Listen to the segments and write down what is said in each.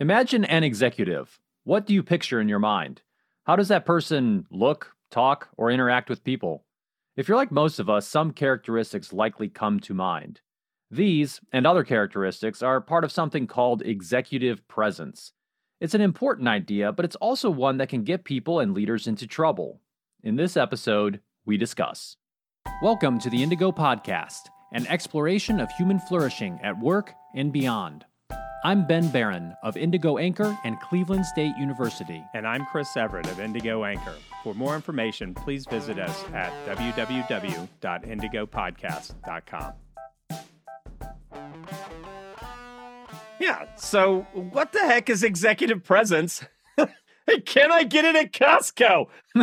Imagine an executive. What do you picture in your mind? How does that person look, talk, or interact with people? If you're like most of us, some characteristics likely come to mind. These and other characteristics are part of something called executive presence. It's an important idea, but it's also one that can get people and leaders into trouble. In this episode, we discuss. Welcome to the Indigo Podcast, an exploration of human flourishing at work and beyond. I'm Ben Baran of Indigo Anchor and Cleveland State University. And I'm Chris Everett of Indigo Anchor. For more information, please visit us at www.indigopodcast.com. Yeah, so what the heck is executive presence? Can I get it at Costco?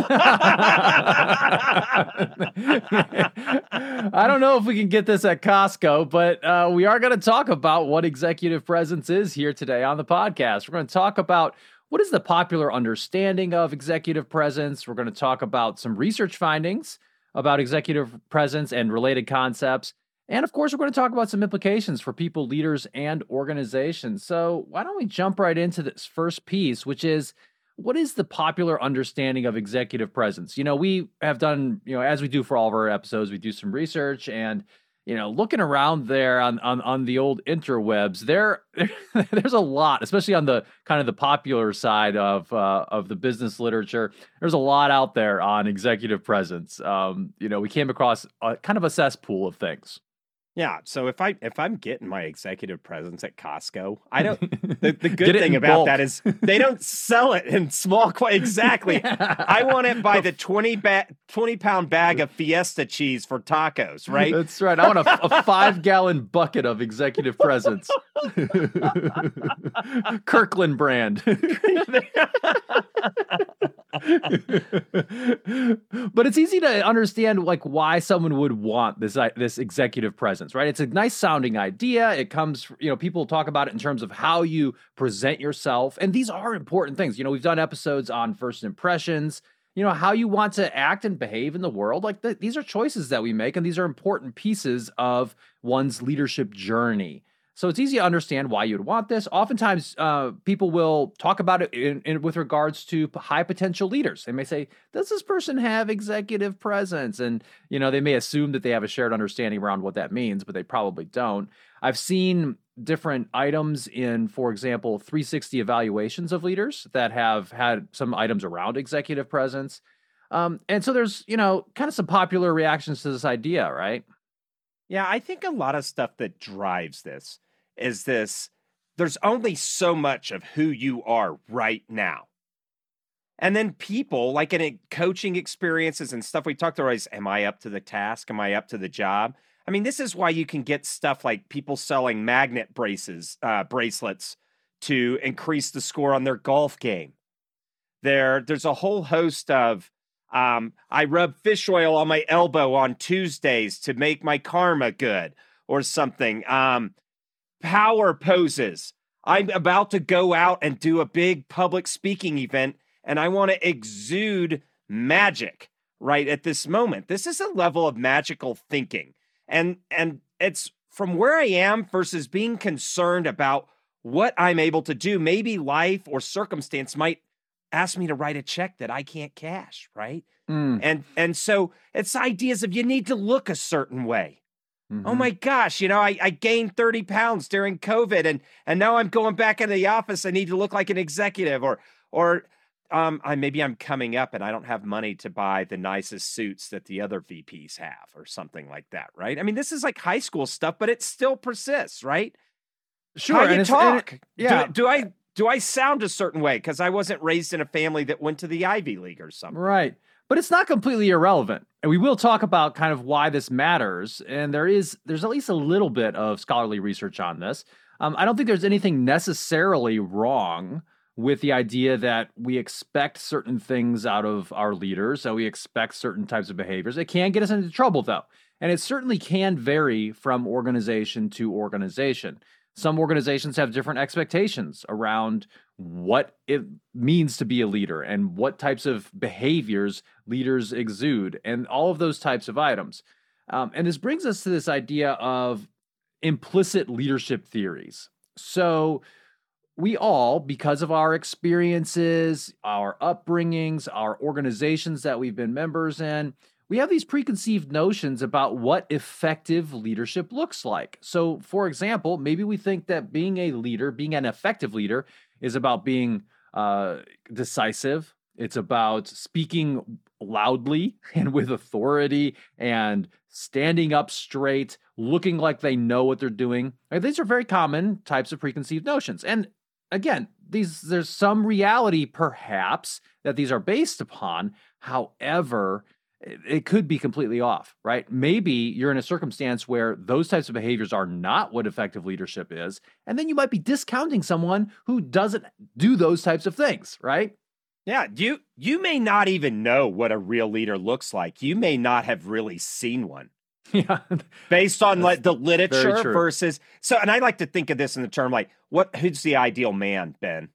I don't know if we can get this at Costco, but uh, we are going to talk about what executive presence is here today on the podcast. We're going to talk about what is the popular understanding of executive presence. We're going to talk about some research findings about executive presence and related concepts. And of course, we're going to talk about some implications for people, leaders, and organizations. So, why don't we jump right into this first piece, which is what is the popular understanding of executive presence? You know, we have done, you know, as we do for all of our episodes, we do some research and you know, looking around there on on, on the old interwebs, there, there's a lot, especially on the kind of the popular side of uh, of the business literature. There's a lot out there on executive presence. Um, you know, we came across a, kind of a cesspool of things. Yeah. So if I if I'm getting my executive presence at Costco, I don't. The, the good thing about bulk. that is they don't sell it in small. Qu- exactly. I want it by the 20, ba- 20 pound bag of Fiesta cheese for tacos. Right. That's right. I want a, a five gallon bucket of executive presence. Kirkland brand. but it's easy to understand like why someone would want this this executive presence, right? It's a nice sounding idea. It comes, you know, people talk about it in terms of how you present yourself, and these are important things. You know, we've done episodes on first impressions. You know how you want to act and behave in the world. Like the, these are choices that we make, and these are important pieces of one's leadership journey. So it's easy to understand why you'd want this. Oftentimes, uh, people will talk about it in, in, with regards to high potential leaders. They may say, "Does this person have executive presence?" And you know, they may assume that they have a shared understanding around what that means, but they probably don't. I've seen different items in, for example, 360 evaluations of leaders that have had some items around executive presence. Um, and so there's, you know, kind of some popular reactions to this idea, right? Yeah, I think a lot of stuff that drives this is this there's only so much of who you are right now. And then people, like in coaching experiences and stuff we talked is am I up to the task? Am I up to the job? I mean, this is why you can get stuff like people selling magnet braces, uh, bracelets to increase the score on their golf game. There, there's a whole host of um, I rub fish oil on my elbow on Tuesdays to make my karma good or something. Um, power poses. I'm about to go out and do a big public speaking event, and I want to exude magic right at this moment. This is a level of magical thinking. And and it's from where I am versus being concerned about what I'm able to do. Maybe life or circumstance might ask me to write a check that I can't cash, right? Mm. And and so it's ideas of you need to look a certain way. Oh mm-hmm. Oh my gosh, you know, I, I gained 30 pounds during COVID and and now I'm going back into the office. I need to look like an executive or or um I maybe I'm coming up and I don't have money to buy the nicest suits that the other VPs have or something like that, right? I mean, this is like high school stuff, but it still persists, right? Sure. How you talk. It, yeah. Do, do I do I sound a certain way because I wasn't raised in a family that went to the Ivy League or something? Right but it's not completely irrelevant. And we will talk about kind of why this matters. And there is there's at least a little bit of scholarly research on this. Um, I don't think there's anything necessarily wrong with the idea that we expect certain things out of our leaders, so we expect certain types of behaviors. It can get us into trouble though. And it certainly can vary from organization to organization. Some organizations have different expectations around what it means to be a leader and what types of behaviors leaders exude and all of those types of items. Um, and this brings us to this idea of implicit leadership theories. So, we all, because of our experiences, our upbringings, our organizations that we've been members in, we have these preconceived notions about what effective leadership looks like. So, for example, maybe we think that being a leader, being an effective leader, is about being uh, decisive. It's about speaking loudly and with authority and standing up straight, looking like they know what they're doing. These are very common types of preconceived notions. And again, these there's some reality perhaps that these are based upon. However, it could be completely off, right? Maybe you're in a circumstance where those types of behaviors are not what effective leadership is. And then you might be discounting someone who doesn't do those types of things, right? Yeah, you you may not even know what a real leader looks like. You may not have really seen one. Yeah. Based on like the literature versus so and I like to think of this in the term like what who's the ideal man, Ben?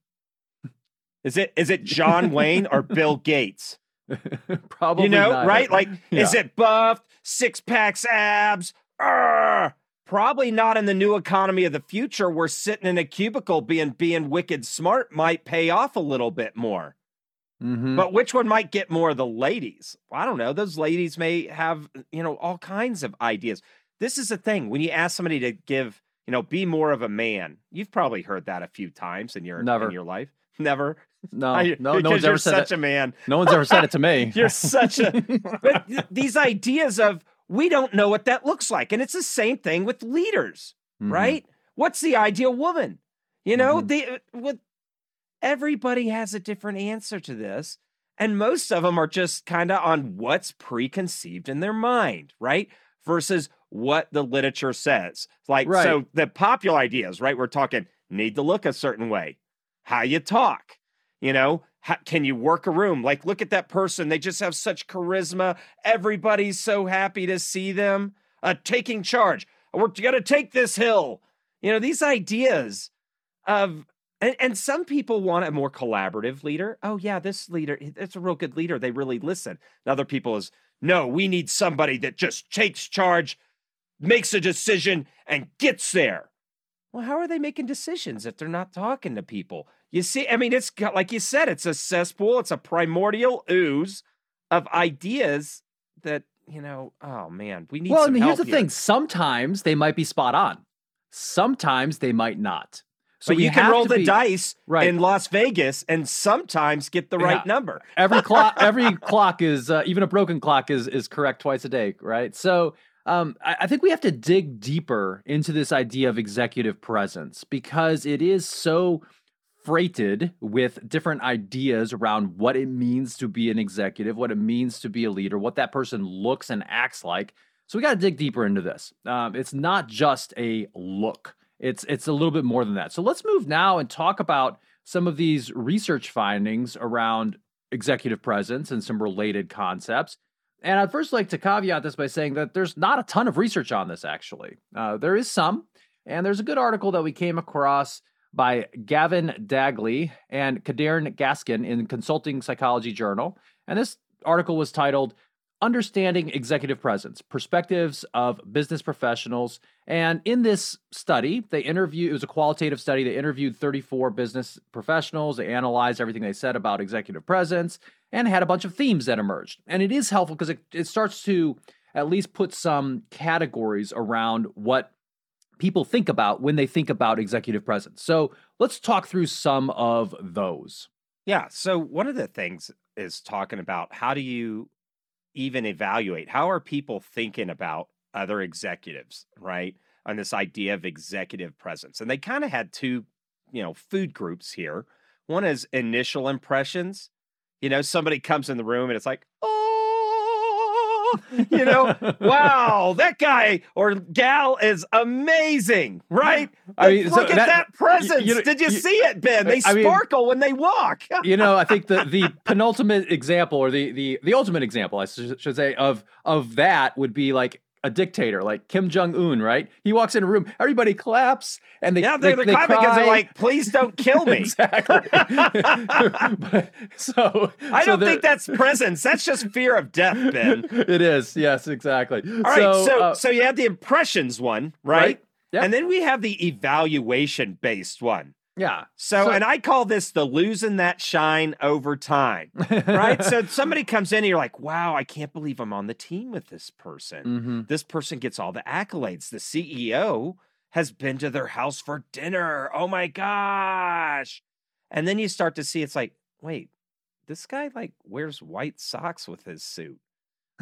Is it is it John Wayne or Bill Gates? Probably, you know, not. right? Like, yeah. is it buffed, six packs, abs? Arr! Probably not in the new economy of the future where sitting in a cubicle being being wicked smart might pay off a little bit more. Mm-hmm. But which one might get more of the ladies? I don't know. Those ladies may have, you know, all kinds of ideas. This is the thing. When you ask somebody to give, you know, be more of a man, you've probably heard that a few times in your Never. in your life. Never. No, I, no, no one's ever said such it. a man. No one's ever said it to me. You're such a. But these ideas of we don't know what that looks like, and it's the same thing with leaders, mm-hmm. right? What's the ideal woman? You know, mm-hmm. the with everybody has a different answer to this, and most of them are just kind of on what's preconceived in their mind, right? Versus what the literature says. Like, right. so the popular ideas, right? We're talking need to look a certain way, how you talk, you know, how, can you work a room? Like, look at that person. They just have such charisma. Everybody's so happy to see them. Uh, taking charge. We're going to take this hill. You know, these ideas of, and, and some people want a more collaborative leader. Oh, yeah, this leader, it's a real good leader. They really listen. And other people is, no, we need somebody that just takes charge, makes a decision, and gets there. Well, how are they making decisions if they're not talking to people? You see, I mean, it's like you said, it's a cesspool, it's a primordial ooze of ideas that, you know, oh man, we need Well, I mean, here's the here. thing sometimes they might be spot on, sometimes they might not. So you can roll the be, dice right. in Las Vegas and sometimes get the right yeah. number. every clock, every clock is uh, even a broken clock is is correct twice a day, right? So um, I, I, think we have to dig deeper into this idea of executive presence because it is so freighted with different ideas around what it means to be an executive, what it means to be a leader, what that person looks and acts like. So we got to dig deeper into this. Um, it's not just a look; it's it's a little bit more than that. So let's move now and talk about some of these research findings around executive presence and some related concepts. And I'd first like to caveat this by saying that there's not a ton of research on this. Actually, uh, there is some, and there's a good article that we came across by Gavin Dagley and Cadeyrn Gaskin in Consulting Psychology Journal. And this article was titled Understanding Executive Presence Perspectives of Business Professionals. And in this study, they interviewed, it was a qualitative study. They interviewed 34 business professionals. They analyzed everything they said about executive presence and had a bunch of themes that emerged. And it is helpful because it, it starts to at least put some categories around what people think about when they think about executive presence. So let's talk through some of those. Yeah. So one of the things is talking about how do you even evaluate how are people thinking about other executives, right? On this idea of executive presence. And they kind of had two, you know, food groups here. One is initial impressions. You know, somebody comes in the room and it's like, oh, you know, wow, that guy or gal is amazing, right? I mean, look so at that, that presence. You, you, Did you, you, see it, Ben? They I sparkle mean, when they walk. you know, I think the the penultimate example or the the the ultimate example, I should say, of of that would be like a dictator like Kim Jong Un, right? He walks in a room, everybody claps, and they yeah, they're, they, they clapping because they're like, "Please don't kill me." exactly. but, so I don't think that's presence. That's just fear of death, Ben. It is. Yes, exactly. All right. So so, uh, so you have the impressions one, right? right? Yeah. And then we have the evaluation based one. Yeah. So, So- and I call this the losing that shine over time, right? so somebody comes in and you're like, wow, I can't believe I'm on the team with this person. hmm This person gets all the accolades. The CEO has been to their house for dinner. Oh my gosh. And then you start to see it's like, wait, this guy like wears white socks with his suit.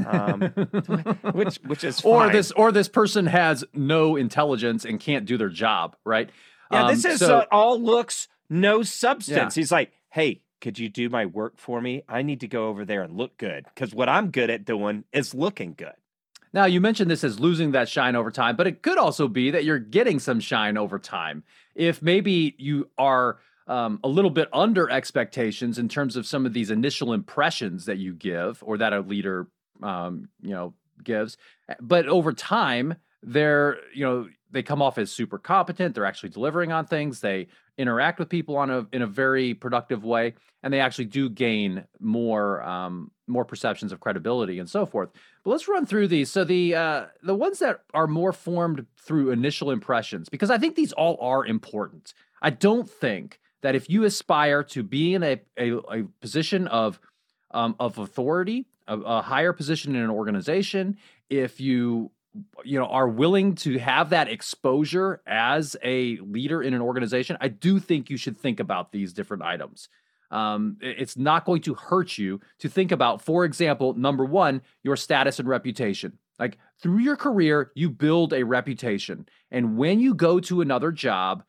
Um, which which is or this or this person has no intelligence and can't do their job, right? Yeah, Um, this is so- uh, all looks, no substance. He's like, hey, could you do my work for me? I need to go over there and look good because what I'm good at doing is looking good. Now, you mentioned this as losing that shine over time, but it could also be that you're getting some shine over time. If maybe you are um, a little bit under expectations in terms of some of these initial impressions that you give or that a leader, um, you know, gives, but over time, they're, you know, they come off as super competent. They're actually delivering on things. They interact with people on a in a very productive way, and they actually do gain more um, more perceptions of credibility and so forth. But let's run through these. So the uh, the ones that are more formed through initial impressions, because I think these all are important. I don't think that if you aspire to be in a a, a position of um, of authority, a, a higher position in an organization, if you you know are willing to have that exposure as a leader in an organization, I do think you should think about these different items. Um, it's not going to hurt you to think about, for example, number one, your status and reputation. Like through your career, you build a reputation. And when you go to another job,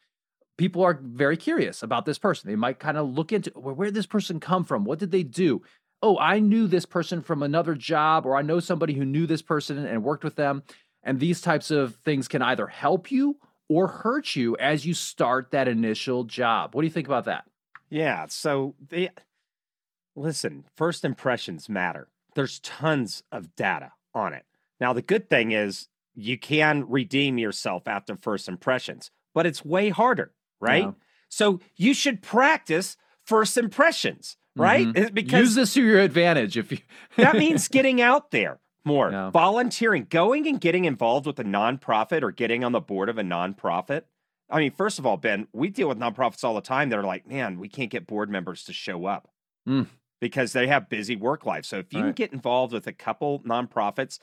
people are very curious about this person. They might kind of look into well, where did this person come from? What did they do? Oh, I knew this person from another job, or I know somebody who knew this person and worked with them. And these types of things can either help you or hurt you as you start that initial job. What do you think about that? Yeah. So they listen, first impressions matter. There's tons of data on it. Now, the good thing is you can redeem yourself after first impressions, but it's way harder, right? Yeah. So you should practice first impressions, right? Mhm. Because Use this to your advantage if you that means getting out there more, Yeah. volunteering, going and getting involved with a nonprofit or getting on the board of a nonprofit. I mean, first of all, Ben, we deal with nonprofits all the time that are like, man, we can't get board members to show up Mm. because they have busy work lives. So if you can Right. get involved with a couple nonprofits,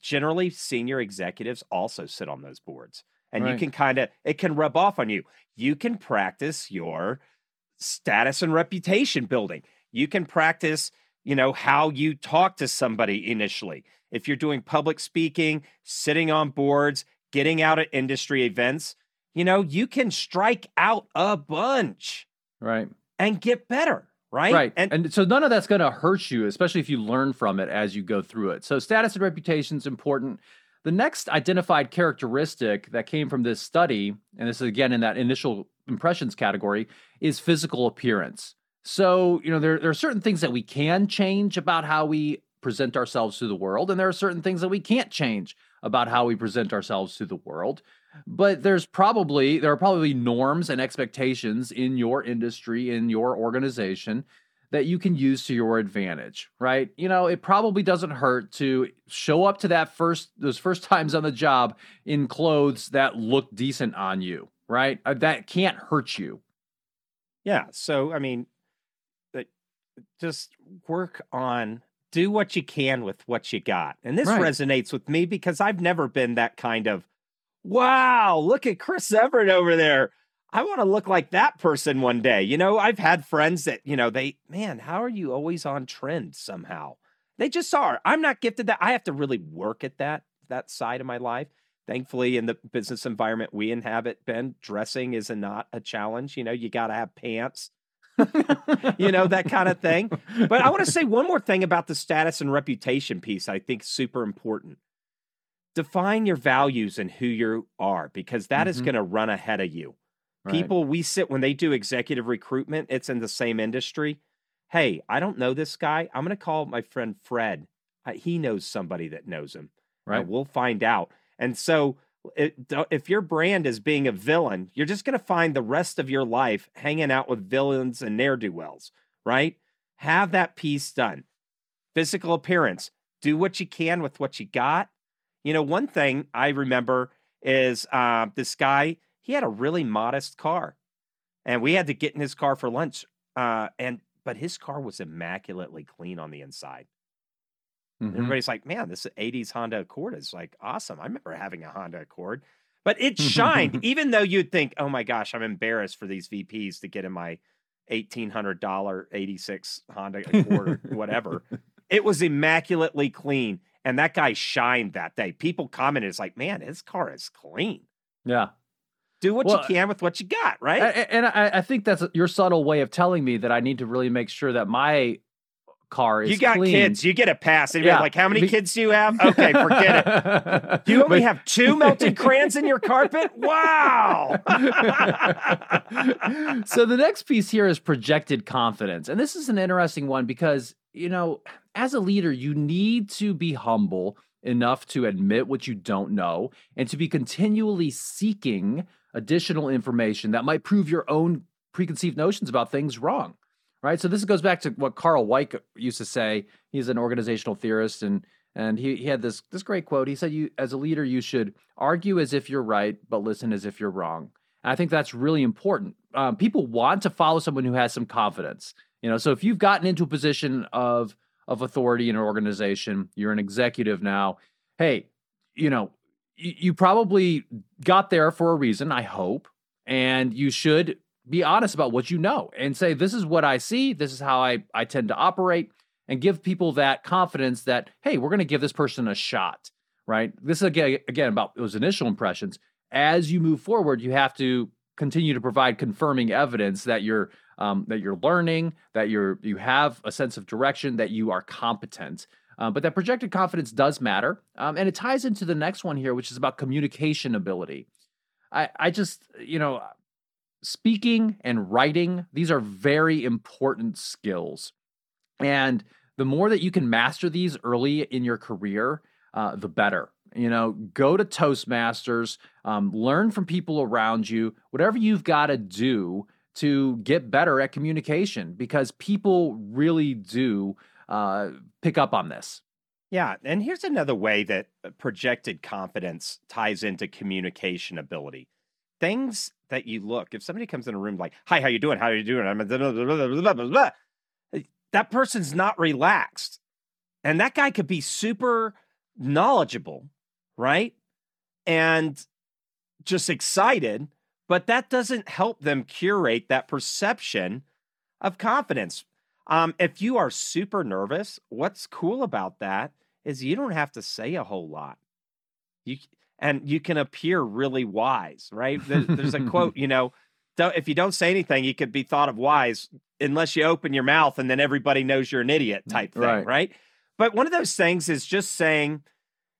generally senior executives also sit on those boards. And you can kind of, it can rub off on you. You can practice your status and reputation building. You can practice, you know, how you talk to somebody initially. If you're doing public speaking, sitting on boards, getting out at industry events, you know, you can strike out a bunch right. and get better, right? Right. And, And, so none of that's going to hurt you, especially if you learn from it as you go through it. So status and reputation is important. The next identified characteristic that came from this study, and this is again in that initial impressions category, is physical appearance. So, you know, there, there are certain things that we can change about how we present ourselves to the world, and there are certain things that we can't change about how we present ourselves to the world. But there's probably there are probably norms and expectations in your industry, in your organization that you can use to your advantage, right? You know, it probably doesn't hurt to show up to that first those first times on the job in clothes that look decent on you, right? Uh, That can't hurt you. yeah. So, I mean, just work on, do what you can with what you got. And this Right. resonates with me because I've never been that kind of, wow, look at Chris Everett over there. I want to look like that person one day. You know, I've had friends that, you know, they, man, how are you always on trend somehow? They just are. I'm not gifted that. I have to really work at that, that side of my life. Thankfully, in the business environment we inhabit, Ben, dressing is a, not a challenge. You know, you got to have pants, you know, that kind of thing. But I want to say one more thing about the status and reputation piece. I think super important. Define your values and who you are, because that is Mhm. going to run ahead of you. Right. People we sit when they do executive recruitment, it's in the same industry. Hey, I don't know this guy. I'm going to call my friend Fred. He knows somebody that knows him. Right. we'll find out. And so, it, if your brand is being a villain, you're just going to find the rest of your life hanging out with villains and ne'er do wells, right? Have that piece done. Physical appearance, do what you can with what you got. You know, one thing I remember is uh, this guy, he had a really modest car. and we had to get in his car for lunch. Uh, and but his car was immaculately clean on the inside. Mhm. Everybody's like, man, this 80s Honda Accord is like awesome. I remember having a Honda Accord, but it shined, even though you'd think, oh my gosh, I'm embarrassed for these VPs to get in my $1,800 86 Honda Accord or whatever. It was immaculately clean. And that guy shined that day. People commented, it's like, man, his car is clean. Yeah. Do what Well, you can with what you got, right? And I, I think that's your subtle way of telling me that I need to really make sure that my car is you got clean. kids, you get a pass. And you're Yeah, like, how many be- kids do you have? Okay, forget it. You only But- have two melted crayons in your carpet? Wow. so the next piece here is projected confidence. And this is an interesting one because, you know, as a leader, you need to be humble enough to admit what you don't know and to be continually seeking additional information that might prove your own preconceived notions about things wrong. Right? So this goes back to what Karl Weick used to say. He's an organizational theorist and and he, he had this this great quote. He said, "You as a leader, you should argue as if you're right, but listen as if you're wrong." And I think that's really important. Um, people want to follow someone who has some confidence. You know, so if you've gotten into a position of of authority in an organization, you're an executive now. Hey, you know, you, you probably got there for a reason. I hope, and you should be honest about what you know and say, "This is what I see. This is how I I tend to operate." and give people that confidence that hey we're going to give this person a shot right this is again again about those initial impressions as you move forward you have to continue to provide confirming evidence that you're um, that you're learning that you're you have a sense of direction that you are competent um, but that projected confidence does matter um, and it ties into the next one here which is about communication ability i i just you know speaking and writing these are very important skills and the more that you can master these early in your career, uh, the better. You know, go to Toastmasters, um, learn from people around you, whatever you've got to do to get better at communication, because people really do uh, pick up on this. Yeah, and here's another way that uh, projected confidence ties into communication ability. Things that you look, if somebody comes in a room like, "Hi, how you doing? How are you doing?" I'm blah, blah, blah, blah," that person's not relaxed. And that guy could be super knowledgeable, right? And just excited, but that doesn't help them curate that perception of confidence. Um, if you are super nervous, what's cool about that is you don't have to say a whole lot. You and you can appear really wise, right? There- there's a quote, you know, don't, if you don't say anything, you could be thought of wise unless you open your mouth and then everybody knows you're an idiot type thing, Right. right? But one of those things is just saying,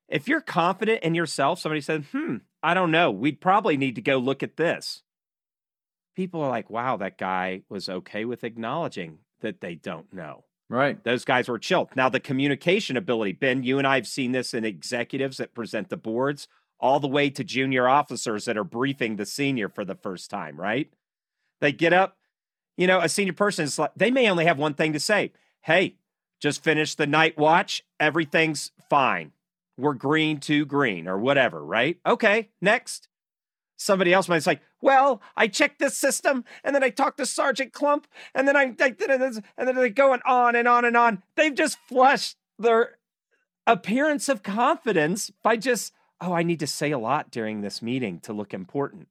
if you're confident in yourself, somebody said, hmm, I don't know, we'd probably need to go look at this. People are like, wow, that guy was okay with acknowledging that they don't know. Right. Those guys were chilled. Now, the communication ability, Ben, you and I have seen this in executives that present the boards, all the way to junior officers that are briefing the senior for the first time, right? They get up, you know, a senior person is like, they may only have one thing to say. Hey, just finished the night watch. Everything's fine. We're green to green or whatever, right? Okay, next. Somebody else might say, well, I checked this system and then I talked to Sergeant Clump and then I, I and then they're going on and on and on. They've just flushed their appearance of confidence by just, oh, I need to say a lot during this meeting to look important.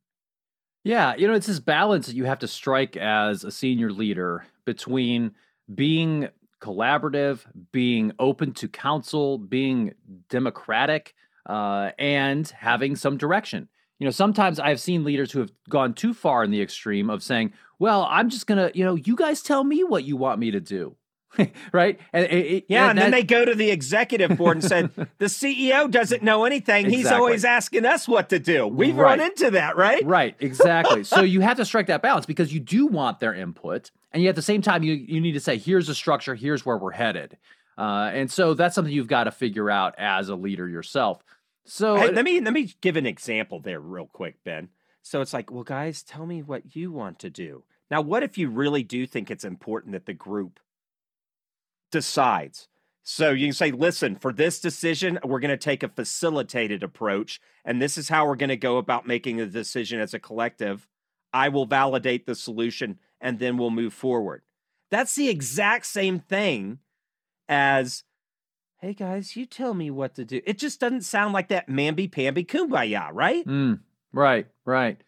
Yeah, you know, it's this balance that you have to strike as a senior leader between being collaborative, being open to counsel, being democratic, uh, and having some direction. You know, sometimes I've seen leaders who have gone too far in the extreme of saying, "Well, I'm just gonna, you know, you guys tell me what you want me to do." right? And it- Yeah, and then that- they go to the executive board and said, the CEO doesn't know anything. He's always asking us what to do. We've run into that, right? Right, exactly. so you have to strike that balance because you do want their input, and yet at the same time, you you need to say, "Here's the structure. Here's where we're headed." Uh, and so that's something you've got to figure out as a leader yourself. So Hey, let me let me give an example there real quick, Ben. So it's like, well, guys, tell me what you want to do. Now, what if you really do think it's important that the group decides? So you can say, listen, for this decision, we're going to take a facilitated approach, and this is how we're going to go about making a decision as a collective. I will validate the solution and then we'll move forward. That's the exact same thing as, hey guys, you tell me what to do. It just doesn't sound like that mamby pamby kumbaya, right? Mm, right, right.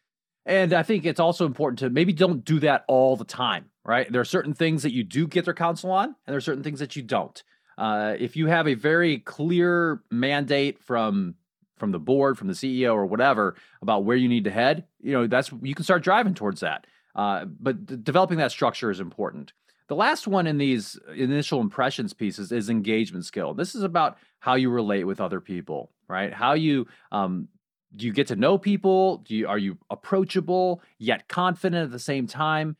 And I think it's also important to maybe don't do that all the time, right? There are certain things that you do get their counsel on, and there are certain things that you don't. Uh, if you have a very clear mandate from from the board, from the CEO or whatever about where you need to head, you know that's you can start driving towards that. Uh, but d- developing that structure is important. The last one in these initial impressions pieces is engagement skill. This is about how you relate with other people, right? How you um, do you get to know people? Do you are you approachable yet confident at the same time?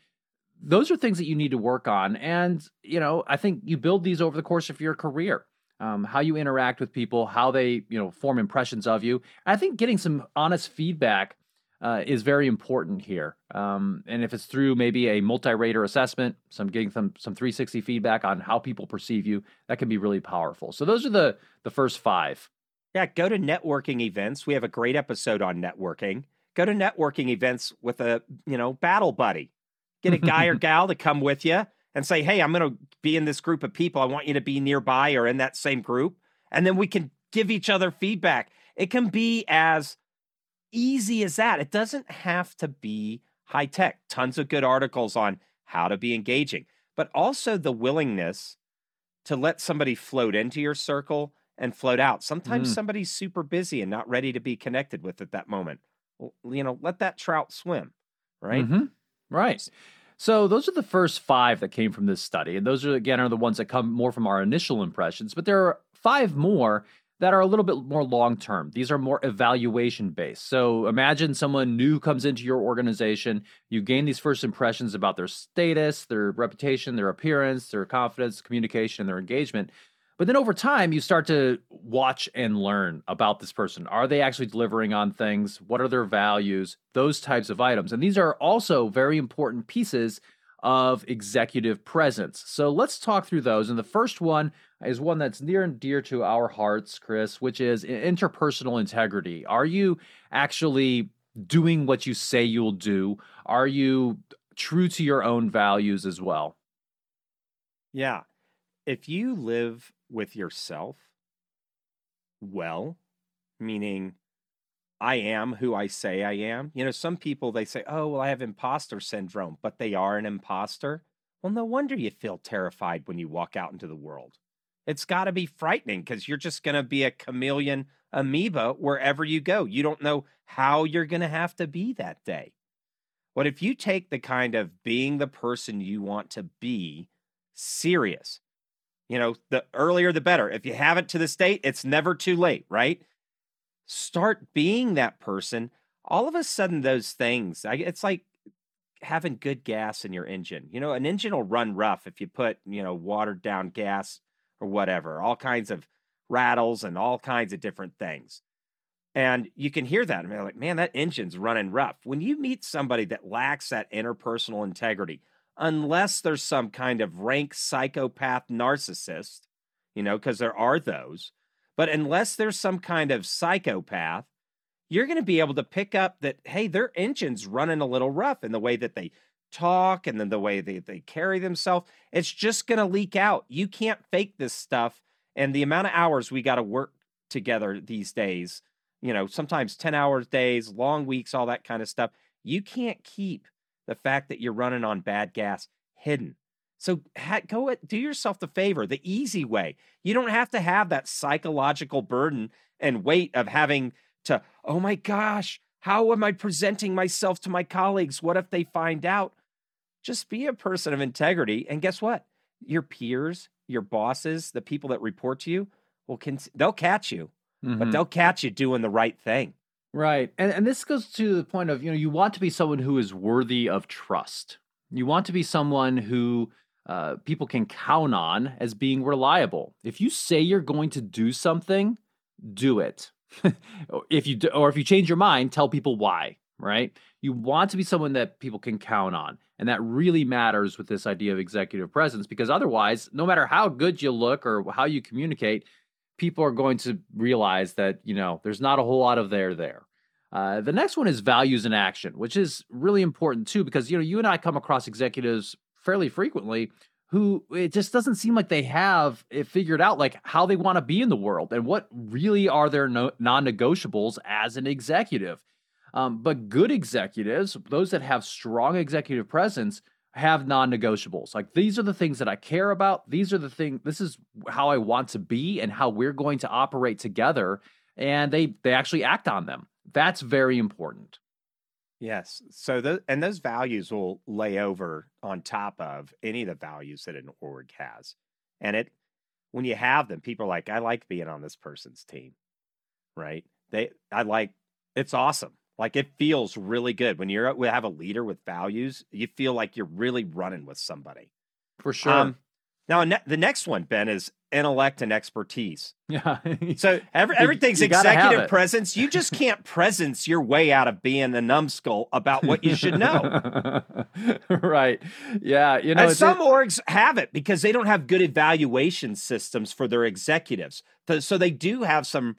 Those are things that you need to work on, and you know I think you build these over the course of your career. Um, how you interact with people, how they you know form impressions of you. I think getting some honest feedback uh, is very important here. Um, and if it's through maybe a multi-rater assessment, some getting some some 360 feedback on how people perceive you, that can be really powerful. So those are the the first five. Yeah, go to networking events. We have a great episode on networking. Go to networking events with a you know battle buddy. Get a guy or gal to come with you and say, "Hey, I'm going to be in this group of people. I want you to be nearby or in that same group." And then we can give each other feedback. It can be as easy as that. It doesn't have to be high tech. Tons of good articles on how to be engaging, but also the willingness to let somebody float into your circle and float out. Sometimes mm. somebody's super busy and not ready to be connected with at that moment. Well, you know, let that trout swim, right? Mm-hmm. Right. So those are the first five that came from this study, and those are again are the ones that come more from our initial impressions. But there are five more that are a little bit more long term. These are more evaluation based. So imagine someone new comes into your organization, you gain these first impressions about their status, their reputation, their appearance, their confidence, communication, and their engagement. But then over time, you start to watch and learn about this person. Are they actually delivering on things? What are their values? Those types of items. And these are also very important pieces of executive presence. So let's talk through those. And the first one is one that's near and dear to our hearts, Chris, which is interpersonal integrity. Are you actually doing what you say you'll do? Are you true to your own values as well? Yeah. If you live with yourself well, meaning I am who I say I am. You know, some people they say, "Oh, well, I have imposter syndrome," but they are an imposter. Well, no wonder you feel terrified when you walk out into the world. It's got to be frightening because you're just going to be a chameleon amoeba wherever you go. You don't know how you're going to have to be that day. But if you take the kind of being the person you want to be serious, you know, the earlier the better. If you haven't to this date, it's never too late, right? start being that person, all of a sudden those things, it's like having good gas in your engine. You know, an engine will run rough if you put, you know, watered down gas or whatever, all kinds of rattles and all kinds of different things. And you can hear that. I mean, like, man, that engine's running rough. When you meet somebody that lacks that interpersonal integrity, unless there's some kind of rank psychopath narcissist, you know, because there are those, but unless there's some kind of psychopath, you're going to be able to pick up that, hey, their engine's running a little rough in the way that they talk and then the way they, they carry themselves. It's just going to leak out. You can't fake this stuff. And the amount of hours we got to work together these days, you know, sometimes 10 hours days, long weeks, all that kind of stuff. You can't keep the fact that you're running on bad gas hidden. So ha- go do yourself the favor, the easy way. You don't have to have that psychological burden and weight of having to, oh my gosh, how am I presenting myself to my colleagues? What if they find out? Just be a person of integrity. And guess what? Your peers, your bosses, the people that report to you, will con- they'll catch you, mm-hmm. but they'll catch you doing the right thing. Right. And and this goes to the point of, you know, you want to be someone who is worthy of trust. You want to be someone who uh, people can count on as being reliable. If you say you're going to do something, do it. if you do, or if you change your mind, tell people why. Right? You want to be someone that people can count on, and that really matters with this idea of executive presence because otherwise, no matter how good you look or how you communicate, people are going to realize that you know there's not a whole lot of there there. Uh, the next one is values in action, which is really important too, because you know you and I come across executives fairly frequently who it just doesn't seem like they have it figured out like how they want to be in the world and what really are their no- non-negotiables as an executive. Um, but good executives, those that have strong executive presence, have non-negotiables. Like these are the things that I care about. These are the thing. This is how I want to be and how we're going to operate together. And they they actually act on them. That's very important. Yes. So the and those values will lay over on top of any of the values that an org has. And it when you have them, people are like, I like being on this person's team. Right? They I like it's awesome. Like it feels really good when you're we have a leader with values. You feel like you're really running with somebody. For sure. Um, now ne- the next one, Ben, is intellect and expertise. Yeah. so every, everything's you, you executive presence. You just can't presence your way out of being a numbskull about what you should know. right. Yeah. You know, and some it, orgs have it because they don't have good evaluation systems for their executives. So they do have some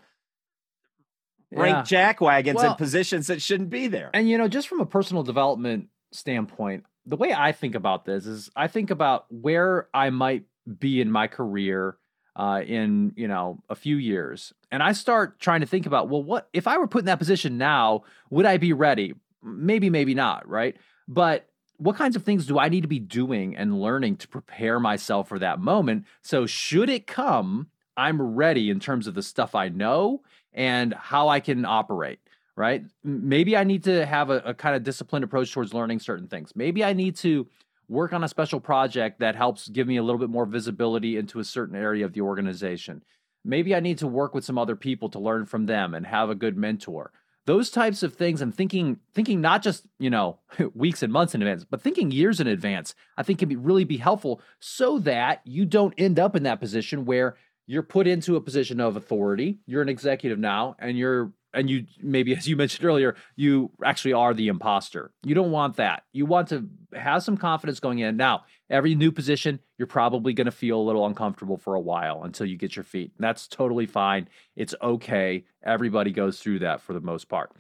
rank yeah. jackwagons well, in positions that shouldn't be there. And you know, just from a personal development standpoint, the way I think about this is I think about where I might be in my career uh, in you know a few years, and I start trying to think about well, what if I were put in that position now? Would I be ready? Maybe, maybe not, right? But what kinds of things do I need to be doing and learning to prepare myself for that moment? So should it come, I'm ready in terms of the stuff I know and how I can operate right? Maybe I need to have a, a kind of disciplined approach towards learning certain things. Maybe I need to work on a special project that helps give me a little bit more visibility into a certain area of the organization. Maybe I need to work with some other people to learn from them and have a good mentor. Those types of things and thinking thinking not just, you know, weeks and months in advance, but thinking years in advance, I think can be really be helpful so that you don't end up in that position where you're put into a position of authority. You're an executive now and you're and you maybe as you mentioned earlier you actually are the imposter. You don't want that. You want to have some confidence going in. Now every new position you're probably going to feel a little uncomfortable for a while until you get your feet. That's totally fine. It's okay. Everybody goes through that for the most part.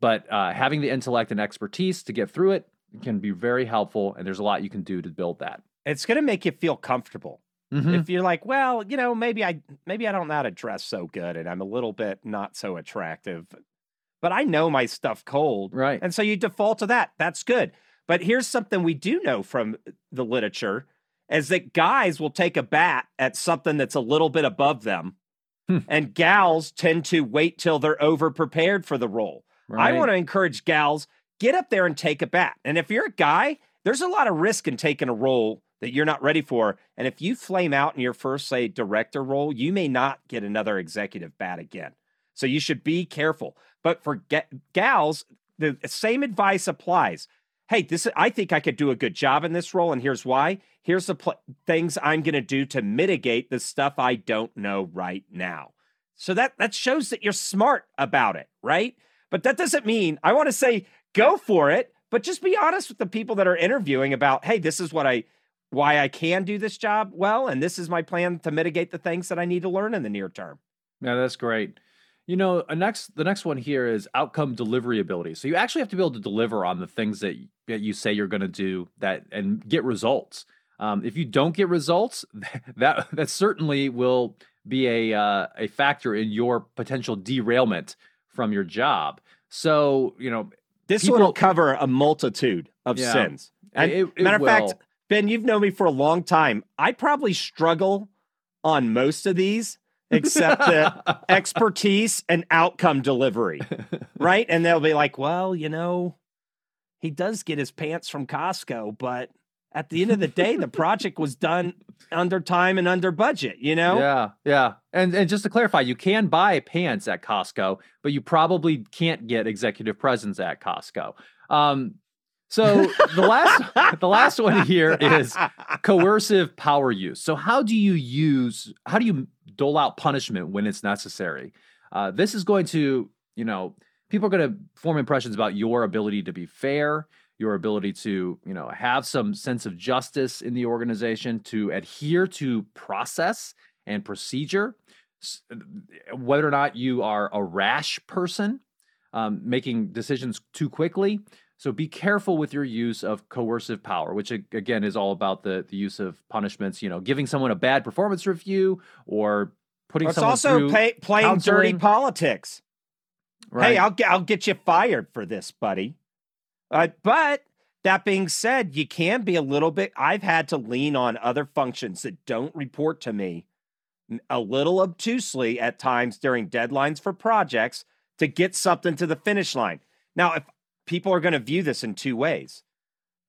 But uh, having the intellect and expertise to get through it can be very helpful and there's a lot you can do to build that. It's going to make you feel comfortable Mm-hmm. If you're like, well, you know, maybe I maybe I don't know how to dress so good and I'm a little bit not so attractive, but I know my stuff cold. Right. And so you default to that. That's good. But here's something we do know from the literature is that guys will take a bat at something that's a little bit above them. Hmm. And gals tend to wait till they're over prepared for the role. Right. I want to encourage gals, get up there and take a bat. And if you're a guy, there's a lot of risk in taking a role that you're not ready for. And if you flame out in your first, say, director role, you may not get another executive bat again. So you should be careful. But for ga- gals, the same advice applies. Hey, this I think I could do a good job in this role, and here's why. Here's the pl- things I'm going to do to mitigate the stuff I don't know right now. So that that shows that you're smart about it, right? But that doesn't mean I want to say go for it, but just be honest with the people that are interviewing about, hey, this is what I why I can do this job well, and this is my plan to mitigate the things that I need to learn in the near term. Yeah, that's great. You know, next the next one here is outcome delivery ability. So you actually have to be able to deliver on the things that, that you say you're going to do that and get results. Um, if you don't get results, that that certainly will be a uh, a factor in your potential derailment from your job. So you know, this people, one will cover a multitude of yeah, sins. And it, it matter of fact, Ben, you've known me for a long time. I probably struggle on most of these, except the expertise and outcome delivery, right? And they'll be like, well, you know, he does get his pants from Costco, but at the end of the day, the project was done under time and under budget, you know? Yeah, yeah. And and just to clarify, you can buy pants at Costco, but you probably can't get executive presence at Costco. Um, so the last the last one here is coercive power use. So how do you use how do you dole out punishment when it's necessary? Uh, this is going to you know people are going to form impressions about your ability to be fair, your ability to you know have some sense of justice in the organization, to adhere to process and procedure, whether or not you are a rash person um, making decisions too quickly. So be careful with your use of coercive power, which again is all about the the use of punishments. You know, giving someone a bad performance review or putting. It's someone also pay, playing dirty politics. Right. Hey, I'll get I'll get you fired for this, buddy. Uh, but that being said, you can be a little bit. I've had to lean on other functions that don't report to me a little obtusely at times during deadlines for projects to get something to the finish line. Now, if people are going to view this in two ways,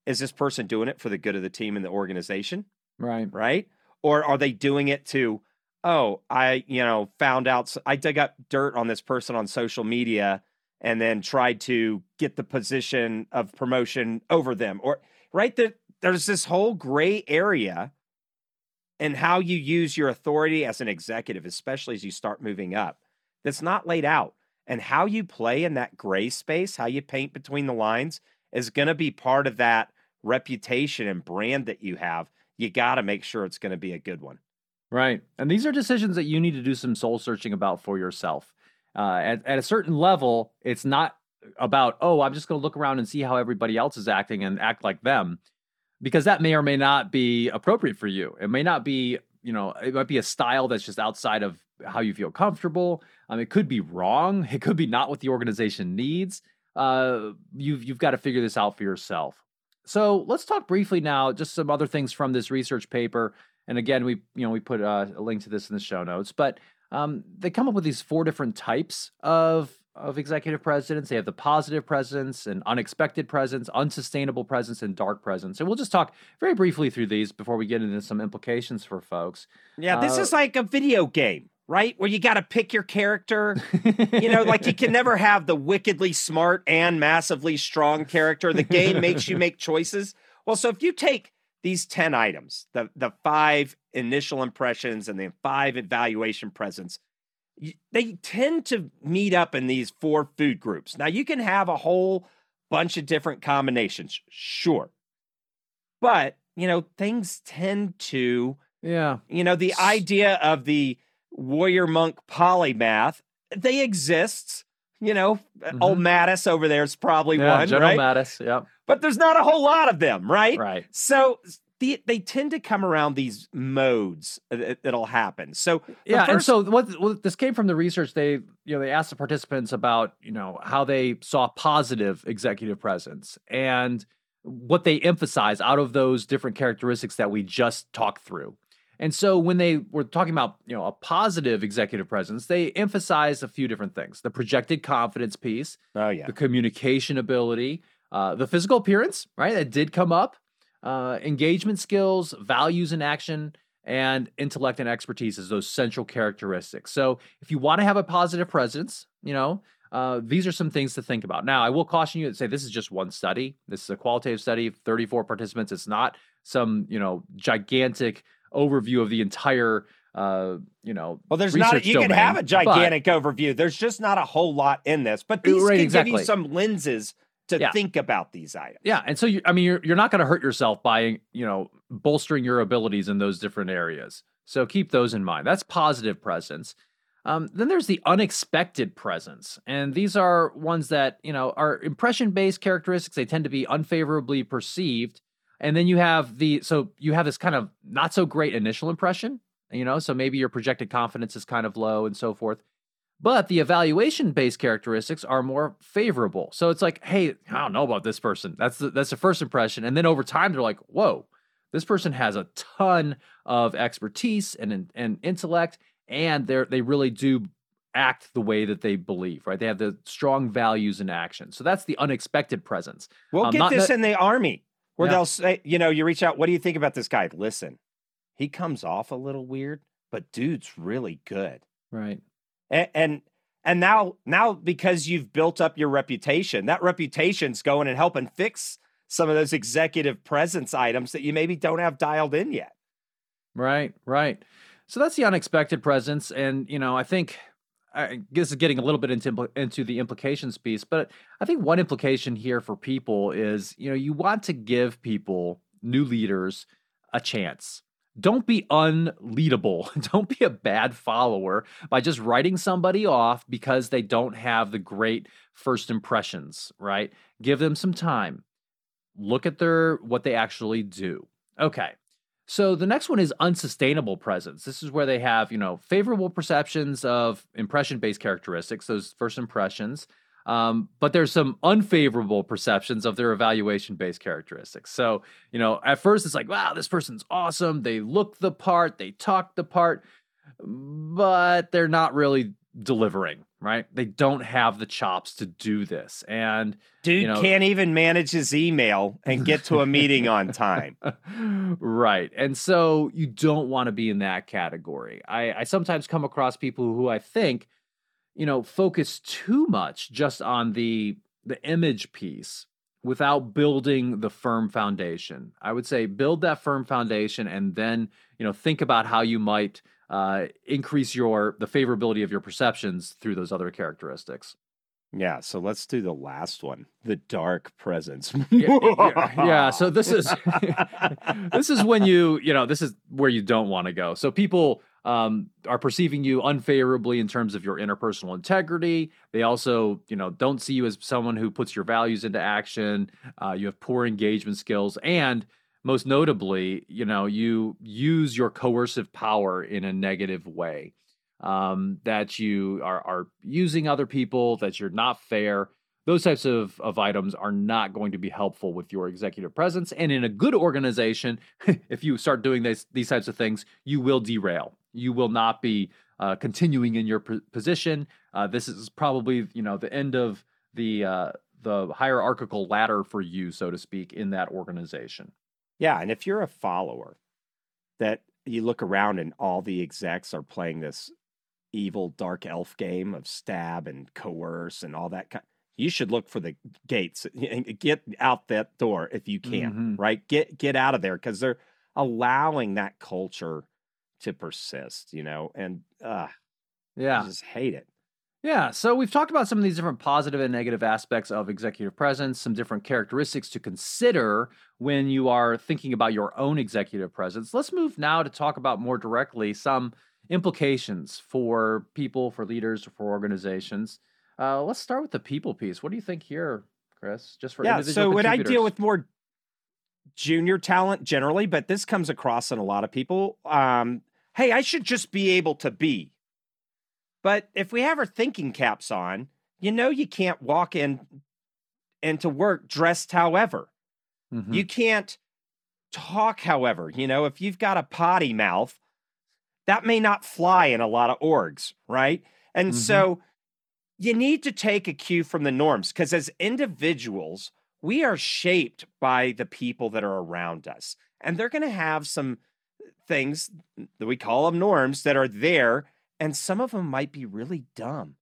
is this person doing it for the good of the team and the organization? right. right? Or are they doing it to, oh, I, you know, found out, I dug up dirt on this person on social media and then tried to get the position of promotion over them? Or, right? There, there's this whole gray area in how you use your authority as an executive, especially as you start moving up, that's not laid out. And how you play in that gray space, how you paint between the lines, is going to be part of that reputation and brand that you have you got to make sure it's going to be a good one. Right. And these are decisions that you need to do some soul searching about for yourself. Uh, at, at a certain level, it's not about, oh, I'm just going to look around and see how everybody else is acting and act like them, because that may or may not be appropriate for you. It may not be, you know, it might be a style that's just outside of how you feel comfortable. Um, it could be wrong. It could be not what the organization needs. Uh, you've you've got to figure this out for yourself. So let's talk briefly now, just some other things from this research paper. And again, we you know we put uh, a link to this in the show notes, but um, they come up with these four different types of of executive presidents. They have the positive presence and unexpected presence, unsustainable presence, and dark presence. And we'll just talk very briefly through these before we get into some implications for folks. Yeah, this Uh, is like a video game, right? Where you got to pick your character. you know, like you can never have the wickedly smart and massively strong character. The game makes you make choices. Well, so if you take these 10 items, the the five initial impressions and the five evaluation presents, they tend to meet up in these four food groups. Now, you can have a whole bunch of different combinations, sure. But, you know, things tend to yeah, you know, the idea of the warrior monk polymath, they exist. You know, old Mattis over there is probably Mm-hmm. yeah, one, General right? Mattis. Yep, But there's not a whole lot of them, right? right. So the, they tend to come around these modes that, that'll happen. So yeah and so what, what this came from the research they you know they asked the participants about you know how they saw positive executive presence and what they emphasize out of those different characteristics that we just talked through and so when they were talking about you know a positive executive presence they emphasized a few different things the projected confidence piece oh yeah, the communication ability, uh, the physical appearance, right? That did come up, uh, engagement skills, values in action, and intellect and expertise as those central characteristics. So if you want to have a positive presence, you know, uh, these are some things to think about. Now, I will caution you and say this is just one study. This is a qualitative study, 34 participants. It's not some, you know, gigantic overview of the entire, uh, you know, well, there's not. You can have a domain, but- gigantic overview. There's just not a whole lot in this, but these Right, can exactly. give you some lenses to Yeah. think about these items. Yeah, and so you, I mean, you're you're not going to hurt yourself by you know bolstering your abilities in those different areas. So keep those in mind. That's positive presence. Um, then there's the unexpected presence, and these are ones that you know are impression-based characteristics. They tend to be unfavorably perceived, and then you have the so you have this kind of not so great initial impression. You know, so maybe your projected confidence is kind of low and so forth. But the evaluation based characteristics are more favorable. So it's like, hey, I don't know about this person. That's the, that's the first impression. And then over time, they're like, whoa, this person has a ton of expertise and, and intellect, and they're they really do act the way that they believe, right? They have the strong values and action. So that's the unexpected presence. We'll Um, get this that- in the army where Yeah. they'll say, you know, you reach out, what do you think about this guy? Listen, he comes off a little weird, but dude's really good. Right. And and, and now now because you've built up your reputation, that reputation's going and helping fix some of those executive presence items that you maybe don't have dialed in yet. Right, right. So that's the unexpected presence, and you know, I think I guess it's getting a little bit into into the implications piece, but I think one implication here for people is you know you want to give people new leaders a chance. don't be unleadable. don't be a bad follower by just writing somebody off because they don't have the great first impressions, right? Give them some time. Look at their what they actually do. Okay. So the next one is unsustainable presence. This is where they have, you know, favorable perceptions of impression-based characteristics, those first impressions. Um, but there's some unfavorable perceptions of their evaluation based characteristics. So, you know, at first it's like, wow, this person's awesome. They look the part, they talk the part, but they're not really delivering, right? They don't have the chops to do this. And dude you know, can't even manage his email and get to a meeting on time. right. And so you don't want to be in that category. I, I sometimes come across people who I think you know, focus too much just on the the image piece without building the firm foundation. I would say build that firm foundation and then, you know, think about how you might uh, increase your the favorability of your perceptions through those other characteristics. Yeah, so let's do the last one, the dark presence. yeah, yeah, yeah, so this is this is when you, you know, this is where you don't want to go. So people um, are perceiving you unfavorably in terms of your interpersonal integrity. They also, you know, don't see you as someone who puts your values into action. Uh, you have poor engagement skills, and most notably, you know, you use your coercive power in a negative way. Um, that you are, are using other people, that you're not fair. Those types of, of items are not going to be helpful with your executive presence. And in a good organization, if you start doing this, these types of things, you will derail you will not be uh, continuing in your position. Uh, this is probably you know the end of the uh, the hierarchical ladder for you, so to speak, in that organization. Yeah, and if you're a follower, that you look around and all the execs are playing this evil dark elf game of stab and coerce and all that kind. You should look for the gates. Get out that door if you can. Mm-hmm. Right, get get out of there because they're allowing that culture to persist, you know, and uh, yeah, I just hate it. Yeah, so we've talked about some of these different positive and negative aspects of executive presence, some different characteristics to consider when you are thinking about your own executive presence. Let's move now to talk about more directly some implications for people, for leaders, for organizations. Uh, let's start with the people piece. What do you think here, Chris? Just for yeah. So when I deal with more junior talent generally, but this comes across in a lot of people. Um, hey, I should just be able to be. But if we have our thinking caps on, you know you can't walk in into work dressed however. Mm-hmm. You can't talk however. You know, if you've got a potty mouth, that may not fly in a lot of orgs, right? And mm-hmm. so you need to take a cue from the norms because as individuals, we are shaped by the people that are around us. And they're going to have some things that we call them norms that are there. And some of them might be really dumb,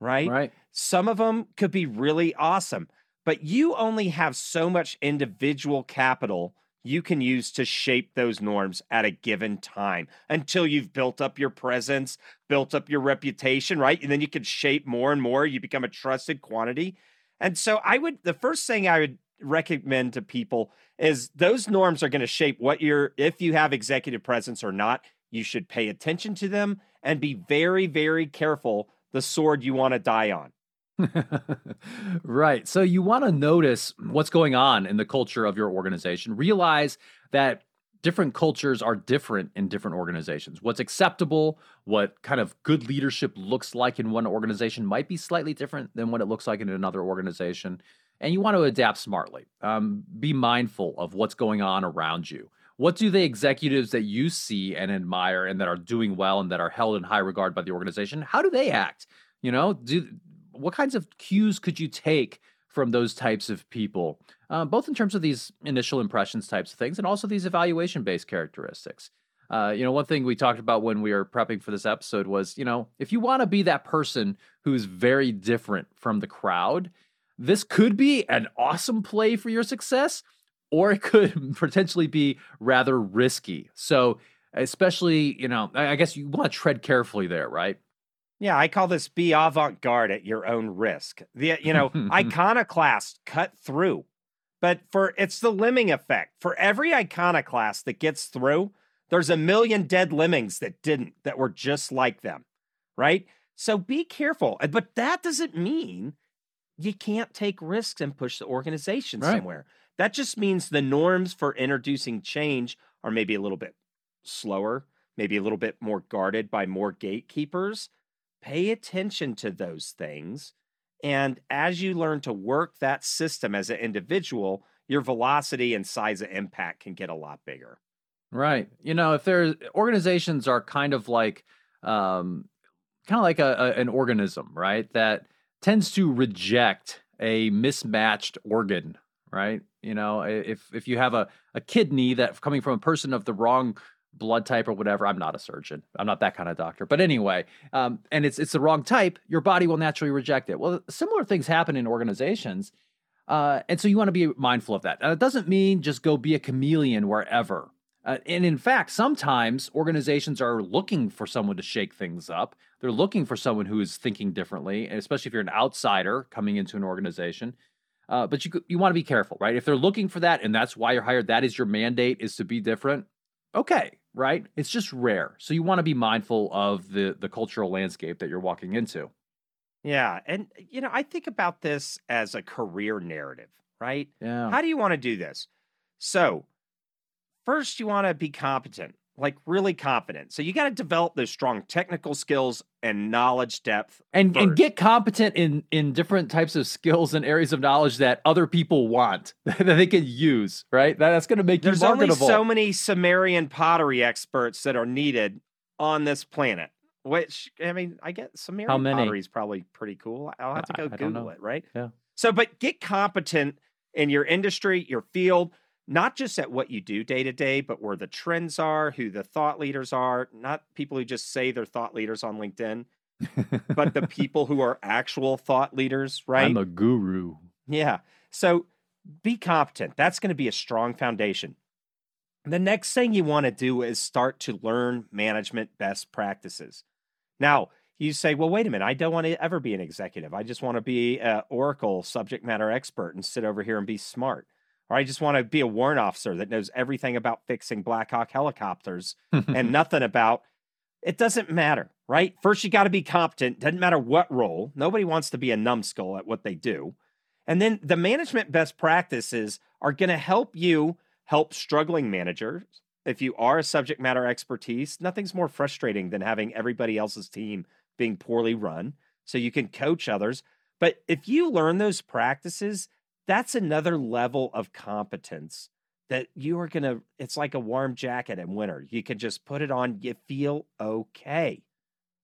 right? Right. Some of them could be really awesome, but you only have so much individual capital you can use to shape those norms at a given time until you've built up your presence, built up your reputation, right? And then you can shape more and more. You become a trusted quantity. And so I would the first thing I would recommend to people is those norms are going to shape what you're if you have executive presence or not. You should pay attention to them and be very very careful the sword you want to die on. right. So you want to notice what's going on in the culture of your organization. Realize that different cultures are different in different organizations. What's acceptable, what kind of good leadership looks like in one organization might be slightly different than what it looks like in another organization. And you want to adapt smartly. Um, be mindful of what's going on around you. What do the executives that you see and admire and that are doing well and that are held in high regard by the organization, how do they act? You know, do what kinds of cues could you take from those types of people, uh, both in terms of these initial impressions types of things and also these evaluation based characteristics. Uh, you know, one thing we talked about when we were prepping for this episode was, you know, if you want to be that person who's very different from the crowd, this could be an awesome play for your success, or it could potentially be rather risky. So, especially, you know, I guess you want to tread carefully there, right? Yeah, I call this be avant garde at your own risk. The you know, iconoclast cut through. But for it's the lemming effect. For every iconoclast that gets through, There's a million dead lemmings that didn't, that were just like them, right? So be careful. But that doesn't mean you can't take risks and push the organization right. somewhere. That just means the norms for introducing change are maybe a little bit slower, maybe a little bit more guarded by more gatekeepers. Pay attention to those things. And as you learn to work that system as an individual, your velocity and size of impact can get a lot bigger. Right. You know, if there's organizations are kind of like, um, kind of like a, a, an organism, right? That tends to reject a mismatched organ, right? You know, if if you have a, a kidney that coming from a person of the wrong blood type or whatever, I'm not a surgeon. I'm not that kind of doctor. But anyway, um, and it's it's the wrong type, your body will naturally reject it. Well, similar things happen in organizations. Uh, and so you want to be mindful of that. And it doesn't mean just go be a chameleon wherever. Uh, and in fact, sometimes organizations are looking for someone to shake things up. They're looking for someone who is thinking differently, especially if you're an outsider coming into an organization. Uh, but you you want to be careful, right? If they're looking for that and that's why you're hired, that is your mandate is to be different. Okay, right? It's just rare. So you want to be mindful of the the cultural landscape that you're walking into. Yeah, and you know, I think about this as a career narrative, right? Yeah. How do you want to do this? So, first you want to be competent like really confident. So you got to develop those strong technical skills and knowledge depth and and get competent in in different types of skills and areas of knowledge that other people want that they can use, right? That, that's going to make There's you marketable. There's only so many Sumerian pottery experts that are needed on this planet. Which I mean, I get Sumerian pottery is probably pretty cool. I'll have to go I, I Google it, right? Yeah. So, but get competent in your industry, your field not just at what you do day to day, but where the trends are, who the thought leaders are, not people who just say they're thought leaders on LinkedIn, but the people who are actual thought leaders, right? I'm a guru. Yeah. So be competent. That's going to be a strong foundation. The next thing you want to do is start to learn management best practices. Now, you say, well, wait a minute, I don't want to ever be an executive. I just want to be an Oracle subject matter expert and sit over here and be smart or I just want to be a warrant officer that knows everything about fixing Black Hawk helicopters and nothing about it doesn't matter, right? First, you got to be competent. Doesn't matter what role. Nobody wants to be a numbskull at what they do. And then the management best practices are going to help you help struggling managers. If you are a subject matter expertise, nothing's more frustrating than having everybody else's team being poorly run. So you can coach others. But if you learn those practices, that's another level of competence that you are going to it's like a warm jacket in winter. You can just put it on you feel okay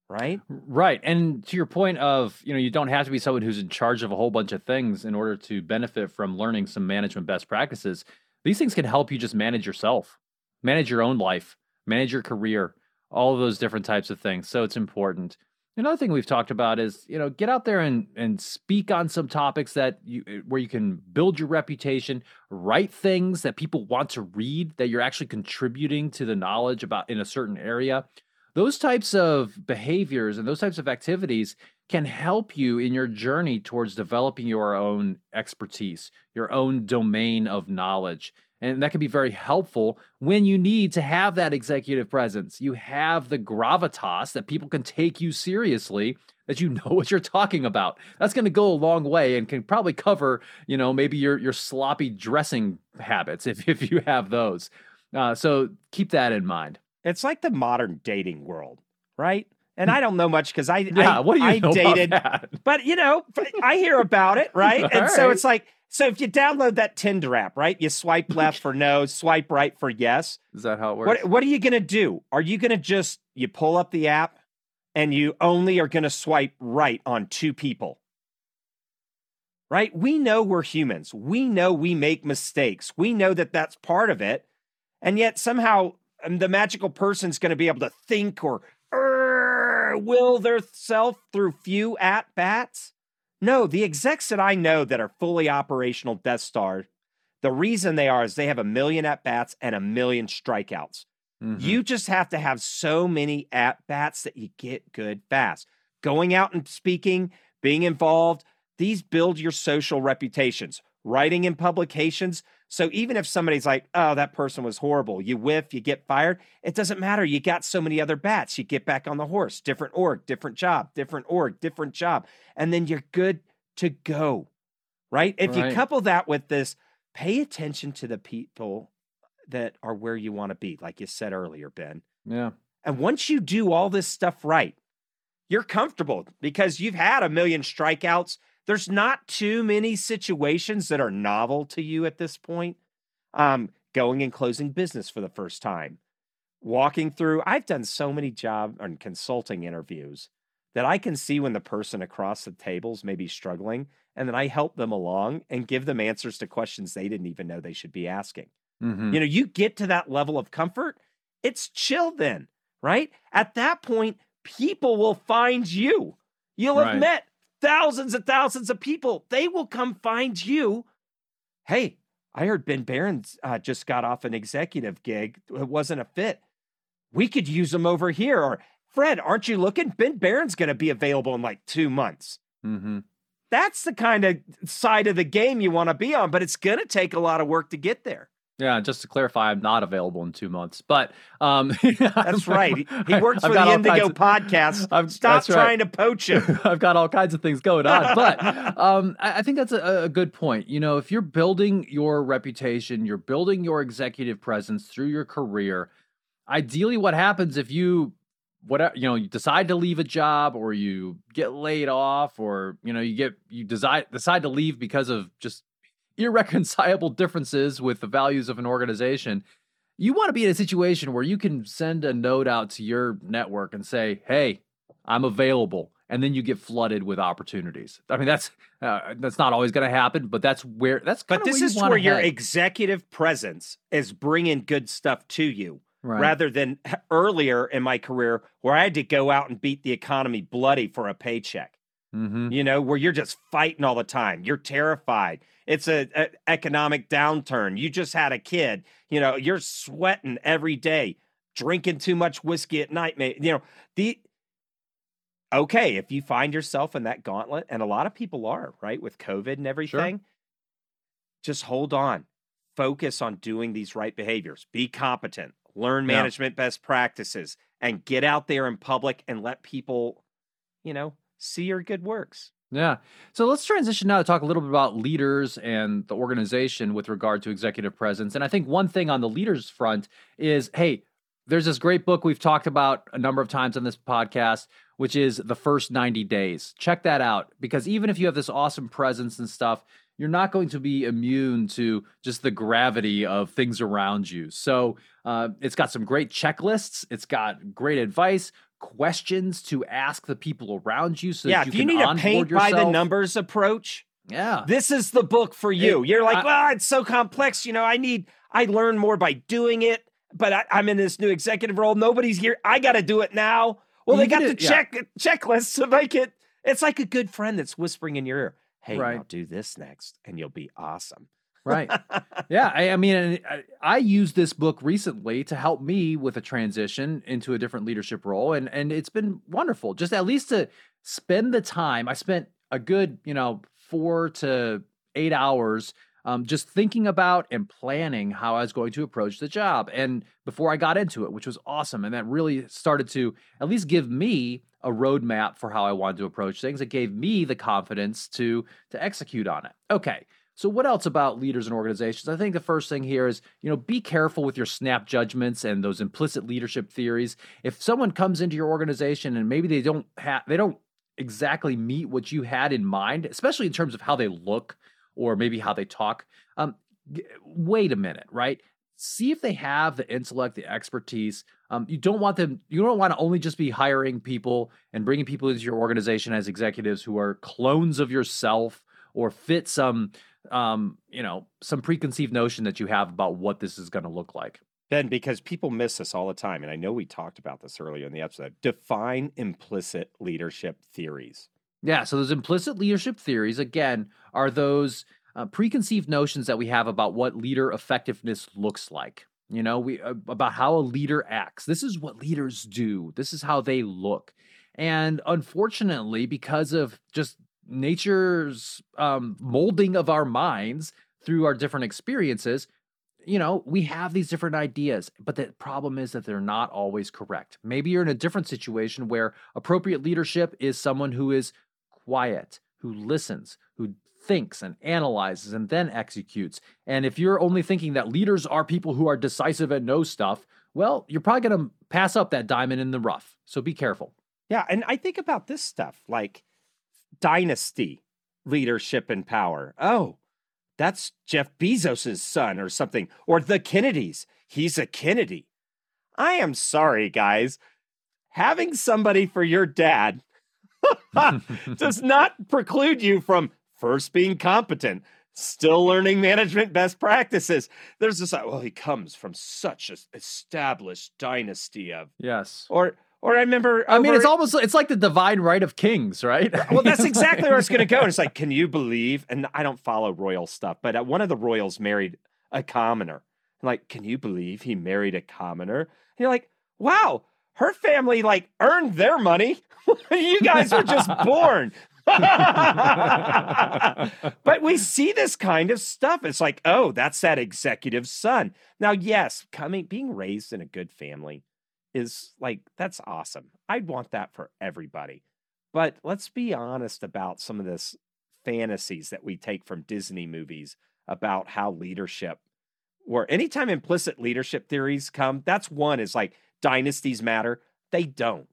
right? Right and to your point of you know you don't have to be someone who's in charge of a whole bunch of things in order to benefit from learning some management best practices these things can help you just manage yourself manage your own life manage your career all of those different types of things. So it's important Another thing we've talked about is, you know, get out there and and speak on some topics that you eh, where you can build your reputation, write things that people want to read that you're actually contributing to the knowledge about in a certain area. Those types of behaviors and those types of activities can help you in your journey towards developing your own expertise, your own domain of knowledge. And that can be very helpful when you need to have that executive presence. You have the gravitas that people can take you seriously, that you know what you're talking about. That's going to go a long way and can probably cover, you know, maybe your your sloppy dressing habits if if you have those. Uh, so keep that in mind. It's like the modern dating world, right? And I don't know much because I yeah, I, what do you I know dated, about that? but you know, I hear about it, right? and right. so it's like so if you download that Tinder app, right? You swipe left for no, swipe right for yes. Is that how it works? What, what are you going to do? Are you going to just you pull up the app and you only are going to swipe right on two people? Right? We know we're humans. We know we make mistakes. We know that that's part of it. And yet somehow um, the magical person's going to be able to think or will their self through few at bats. No, the execs that I know that are fully operational Death Star, the reason they are is they have a million at bats and a million strikeouts. Mm-hmm. You just have to have so many at bats that you get good fast. Going out and speaking, being involved, these build your social reputations. Writing in publications, So even if somebody's like, oh, that person was horrible, you whiff, you get fired, it doesn't matter. You got so many other bats. You get back on the horse, different org, different job, different org, different job. And then you're good to go. Right. If Right. you couple that with this, pay attention to the people that are where you want to be, like you said earlier, Ben. Yeah. And once you do all this stuff right, you're comfortable because you've had a million strikeouts. There's not too many situations that are novel to you at this point. Um, going and closing business for the first time, walking through. I've done so many job and consulting interviews that I can see when the person across the tables may be struggling, and then I help them along and give them answers to questions they didn't even know they should be asking. Mhm. You know, you get to that level of comfort, it's chill then, right? At that point, people will find you. You'll have met thousands and thousands of people. They will come find you. Hey, I heard Ben Baran's uh, just got off an executive gig. It wasn't a fit. We could use him over here. Or Fred, aren't you looking? Ben Baran's going to be available in like two months. Mhm. That's the kind of side of the game you want to be on, but it's going to take a lot of work to get there. Yeah, just to clarify, I'm not available in two months. But um, That's right. He, works I've for the Indigo kinds podcast. I've- Stop that's right. trying to poach him. I've got all kinds of things going on. But um, I, I think that's a, a good point. You know, if you're building your reputation, you're building your executive presence through your career. Ideally, what happens if you whatever you know you decide to leave a job or you get laid off or you know you get you decide decide to leave because of just irreconcilable differences with the values of an organization you want to be in a situation where you can send a note out to your network and say hey i'm available and then you get flooded with opportunities i mean that's uh, that's not always going to happen but that's where that's But this where is where your head. executive presence is bringing good stuff to you right. rather than earlier in my career where I had to go out and beat the economy bloody for a paycheck. Mhm. You know, where you're just fighting all the time. You're terrified. It's a, a economic downturn. You just had a kid. You know, you're sweating every day, drinking too much whiskey at night. Mate, you know the. Okay, if you find yourself in that gauntlet, and a lot of people are right with COVID and everything, just hold on. Focus on doing these right behaviors. Be competent. Learn Yeah. management best practices, and get out there in public and let people, you know, see your good works. Yeah. So let's transition now to talk a little bit about leaders and the organization with regard to executive presence. And I think one thing on the leaders front is hey, there's this great book we've talked about a number of times on this podcast, which is The First 90 Days. Check that out because even if you have this awesome presence and stuff, you're not going to be immune to just the gravity of things around you. So uh, it's got some great checklists, it's got great advice. Questions to ask the people around you, so yeah, that if you you need a paint by the numbers approach, Yeah. this is the book for you. You're like, I- well, it's so complex. You know, I need, I learn more by doing it, but I, I'm in this new executive role. Nobody's here. I got to do it now. Well, they got the it- yeah. check checklists to make it. It's like a good friend that's whispering in your ear. Hey, Right. now do this next, and you'll be awesome. Right. Yeah. I, I mean, I, I used this book recently to help me with a transition into a different leadership role. And, and it's been wonderful just at least to spend the time. I spent a good, you know, four to eight hours um, just thinking about and planning how I was going to approach the job. And before I got into it, which was awesome. And that really started to at least give me a roadmap for how I wanted to approach things. It gave me the confidence to to execute on it. Okay. So what else about leaders and organizations? I think the first thing here is, you know, be careful with your snap judgments and those implicit leadership theories. If someone comes into your organization and maybe they don't have they don't exactly meet what you had in mind, especially in terms of how they look or maybe how they talk, um, wait a minute, right? See if they have the intellect, the expertise. Um, you don't want them. You don't want to only just be hiring people and bringing people into your organization as executives who are clones of yourself or fit some, um, you know, some preconceived notion that you have about what this is going to look like. Ben, because people miss this all the time, and I know we talked about this earlier in the episode. Define implicit leadership theories. Yeah. So those implicit leadership theories, again, are those uh, preconceived notions that we have about what leader effectiveness looks like. You know, we uh, about how a leader acts. This is what leaders do. This is how they look. And unfortunately, because of just nature's um, molding of our minds, through our different experiences, you know, we have these different ideas, but the problem is that they're not always correct. Maybe you're in a different situation where appropriate leadership is someone who is quiet, who listens, who thinks and analyzes and then executes. And if you're only thinking that leaders are people who are decisive and know stuff, well, you're probably going to pass up that diamond in the rough. So be careful. Yeah. And I think about this stuff like dynasty, leadership, and power. Oh, that's Jeff Bezos' son or something, or the Kennedys. He's a Kennedy. I am sorry, guys. Having somebody for your dad does not preclude you from first being competent, still learning management best practices. There's this, well, he comes from such an established dynasty of. Yes. Or, or I remember. I mean, it's almost it's like the divine right of kings, right? well, that's exactly where it's going to go. And it's like, can you believe? And I don't follow royal stuff, but uh, one of the royals married a commoner. I'm like, can you believe he married a commoner? And you're like, wow, her family like earned their money. you guys were just born. but we see this kind of stuff. It's like, oh, that's that executive son. Now, yes, coming being raised in a good family is like that's awesome. I'd want that for everybody. But let's be honest about some of this fantasies that we take from Disney movies about how leadership or anytime implicit leadership theories come, that's one is like dynasties matter. They don't.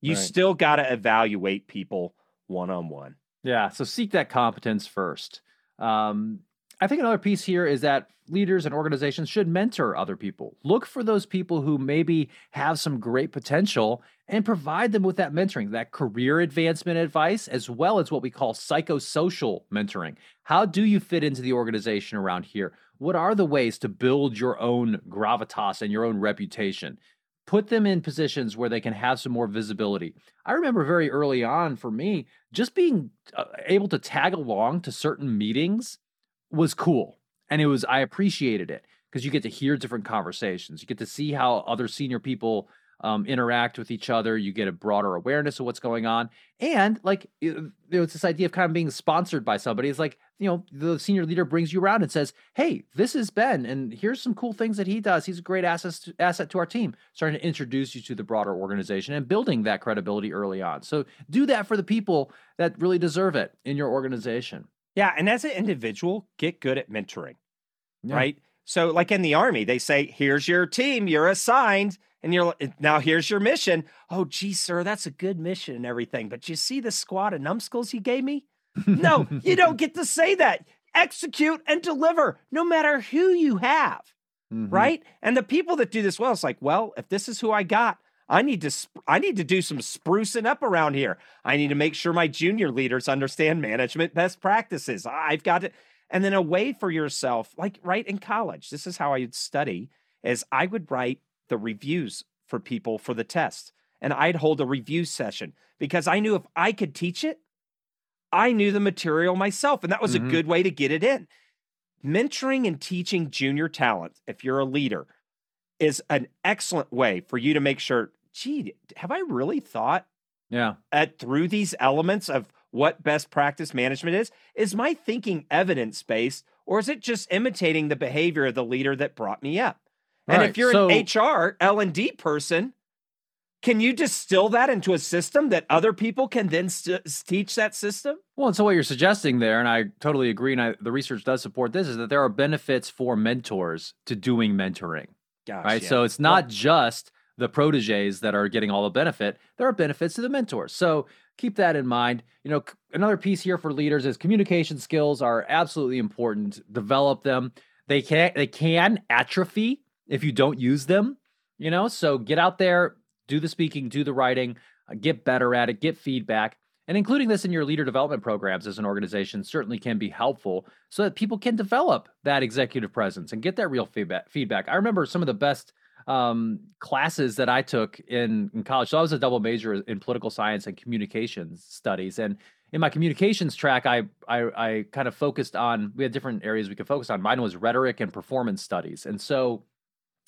You right. still got to evaluate people one on one. Yeah. So seek that competence first. Um, I think another piece here is that leaders and organizations should mentor other people. Look for those people who maybe have some great potential and provide them with that mentoring, that career advancement advice, as well as what we call psychosocial mentoring. How do you fit into the organization around here? What are the ways to build your own gravitas and your own reputation? put them in positions where they can have some more visibility. I remember very early on for me, just being uh, able to tag along to certain meetings was cool. And it was, I appreciated it because you get to hear different conversations. You get to see how other senior people um, interact with each other. You get a broader awareness of what's going on, and like it, it's this idea of kind of being sponsored by somebody. It's like you know the senior leader brings you around and says, "Hey, this is Ben, and here's some cool things that he does. He's a great asset to, asset to our team." Starting to introduce you to the broader organization and building that credibility early on. So do that for the people that really deserve it in your organization. Yeah, and as an individual, get good at mentoring, yeah. right? So, like in the army, they say, "Here's your team. You're assigned." and you're now here's your mission. Oh, gee, sir, that's a good mission and everything. But you see the squad of numbskulls you gave me? No, you don't get to say that. Execute and deliver, no matter who you have. Mm-hmm. Right. And the people that do this well, it's like, well, if this is who I got, I need to I need to do some sprucing up around here. I need to make sure my junior leaders understand management best practices. I've got to and then a way for yourself, like right in college. This is how I would study is I would write the reviews for people for the test. And I'd hold a review session because I knew if I could teach it, I knew the material myself. And that was mm-hmm. a good way to get it in. Mentoring and teaching junior talent, if you're a leader, is an excellent way for you to make sure, gee, have I really thought yeah. at through these elements of what best practice management is? Is my thinking evidence based or is it just imitating the behavior of the leader that brought me up? And right, if you're so, an HR L and D person, can you distill that into a system that other people can then st- teach that system? Well, and so what you're suggesting there, and I totally agree, and I, the research does support this, is that there are benefits for mentors to doing mentoring. Gosh, right. Yeah. So it's not well, just the proteges that are getting all the benefit. There are benefits to the mentors. So keep that in mind. You know, another piece here for leaders is communication skills are absolutely important. Develop them. They can they can atrophy if you don't use them, you know? So get out there, do the speaking, do the writing, uh, get better at it, get feedback. And including this in your leader development programs as an organization certainly can be helpful so that people can develop that executive presence and get that real feedback. Feedback. I remember some of the best um, classes that I took in, in college. So I was a double major in political science and communications studies, and in my communications track, I, I, I kind of focused on. We had different areas we could focus on. Mine was rhetoric and performance studies, and so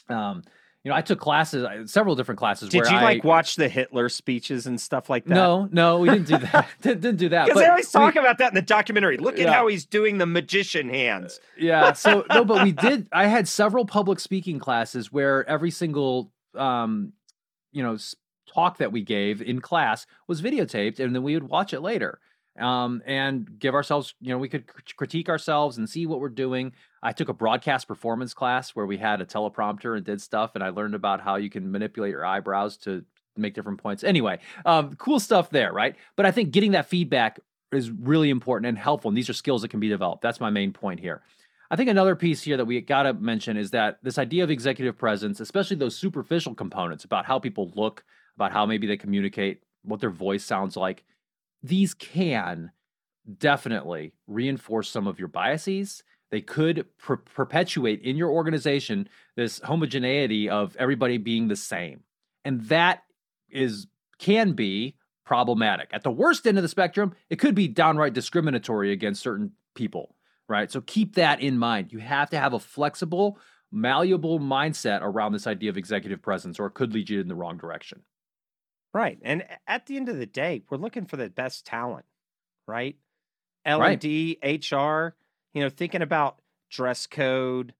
um, you know, I took classes, several different classes. Did you I, like watch the Hitler speeches and stuff like that? No, no, we didn't do that. didn't, didn't do that. Because they always we- talk about that in the documentary. Look at how he's doing the magician hands. yeah so no but we did i had several public speaking classes where every single um you know talk that we gave in class was videotaped and then we would watch it later um and give ourselves you know we could critique ourselves and see what we're doing. I took a broadcast performance class where we had a teleprompter and did stuff and i learned about how you can manipulate your eyebrows to make different points. Anyway um cool stuff there right? But i think getting that feedback is really important and helpful and these are skills that can be developed. That's my main point here. I think another piece here that we got to mention is that this idea of executive presence, especially those superficial components about how people look, about how maybe they communicate, what their voice sounds like, these can definitely reinforce some of your biases. They could per- perpetuate in your organization this homogeneity of everybody being the same. And that is can be problematic. At the worst end of the spectrum, it could be downright discriminatory against certain people right? So keep that in mind. You have to have a flexible, malleable mindset around this idea of executive presence, or it could lead you in the wrong direction. Right. And at the end of the day, we're looking for the best talent, right? L and D, HR, you know, thinking about dress code,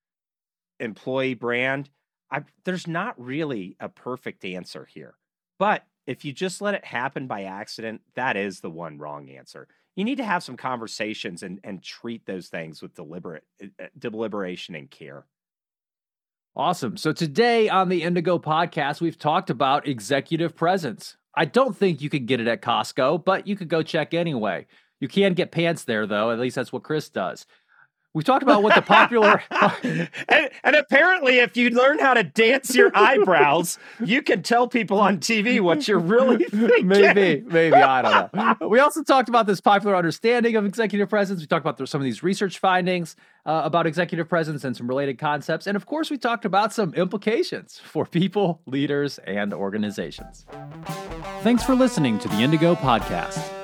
employee brand. I, there's not really a perfect answer here. But if you just let it happen by accident, that is the one wrong answer. You need to have some conversations and, and treat those things with deliberate uh, deliberation and care. Awesome. So today on the Indigo podcast, we've talked about executive presence. I don't think you can get it at Costco, but you could go check anyway. You can get pants there, though. At least that's what Chris does. We talked about what the popular. and, and apparently, if you learn how to dance your eyebrows, you can tell people on TV what you're really thinking. maybe, maybe I don't know. We also talked about this popular understanding of executive presence. We talked about some of these research findings uh, about executive presence and some related concepts, and of course, we talked about some implications for people, leaders, and organizations. Thanks for listening to the Indigo Podcast.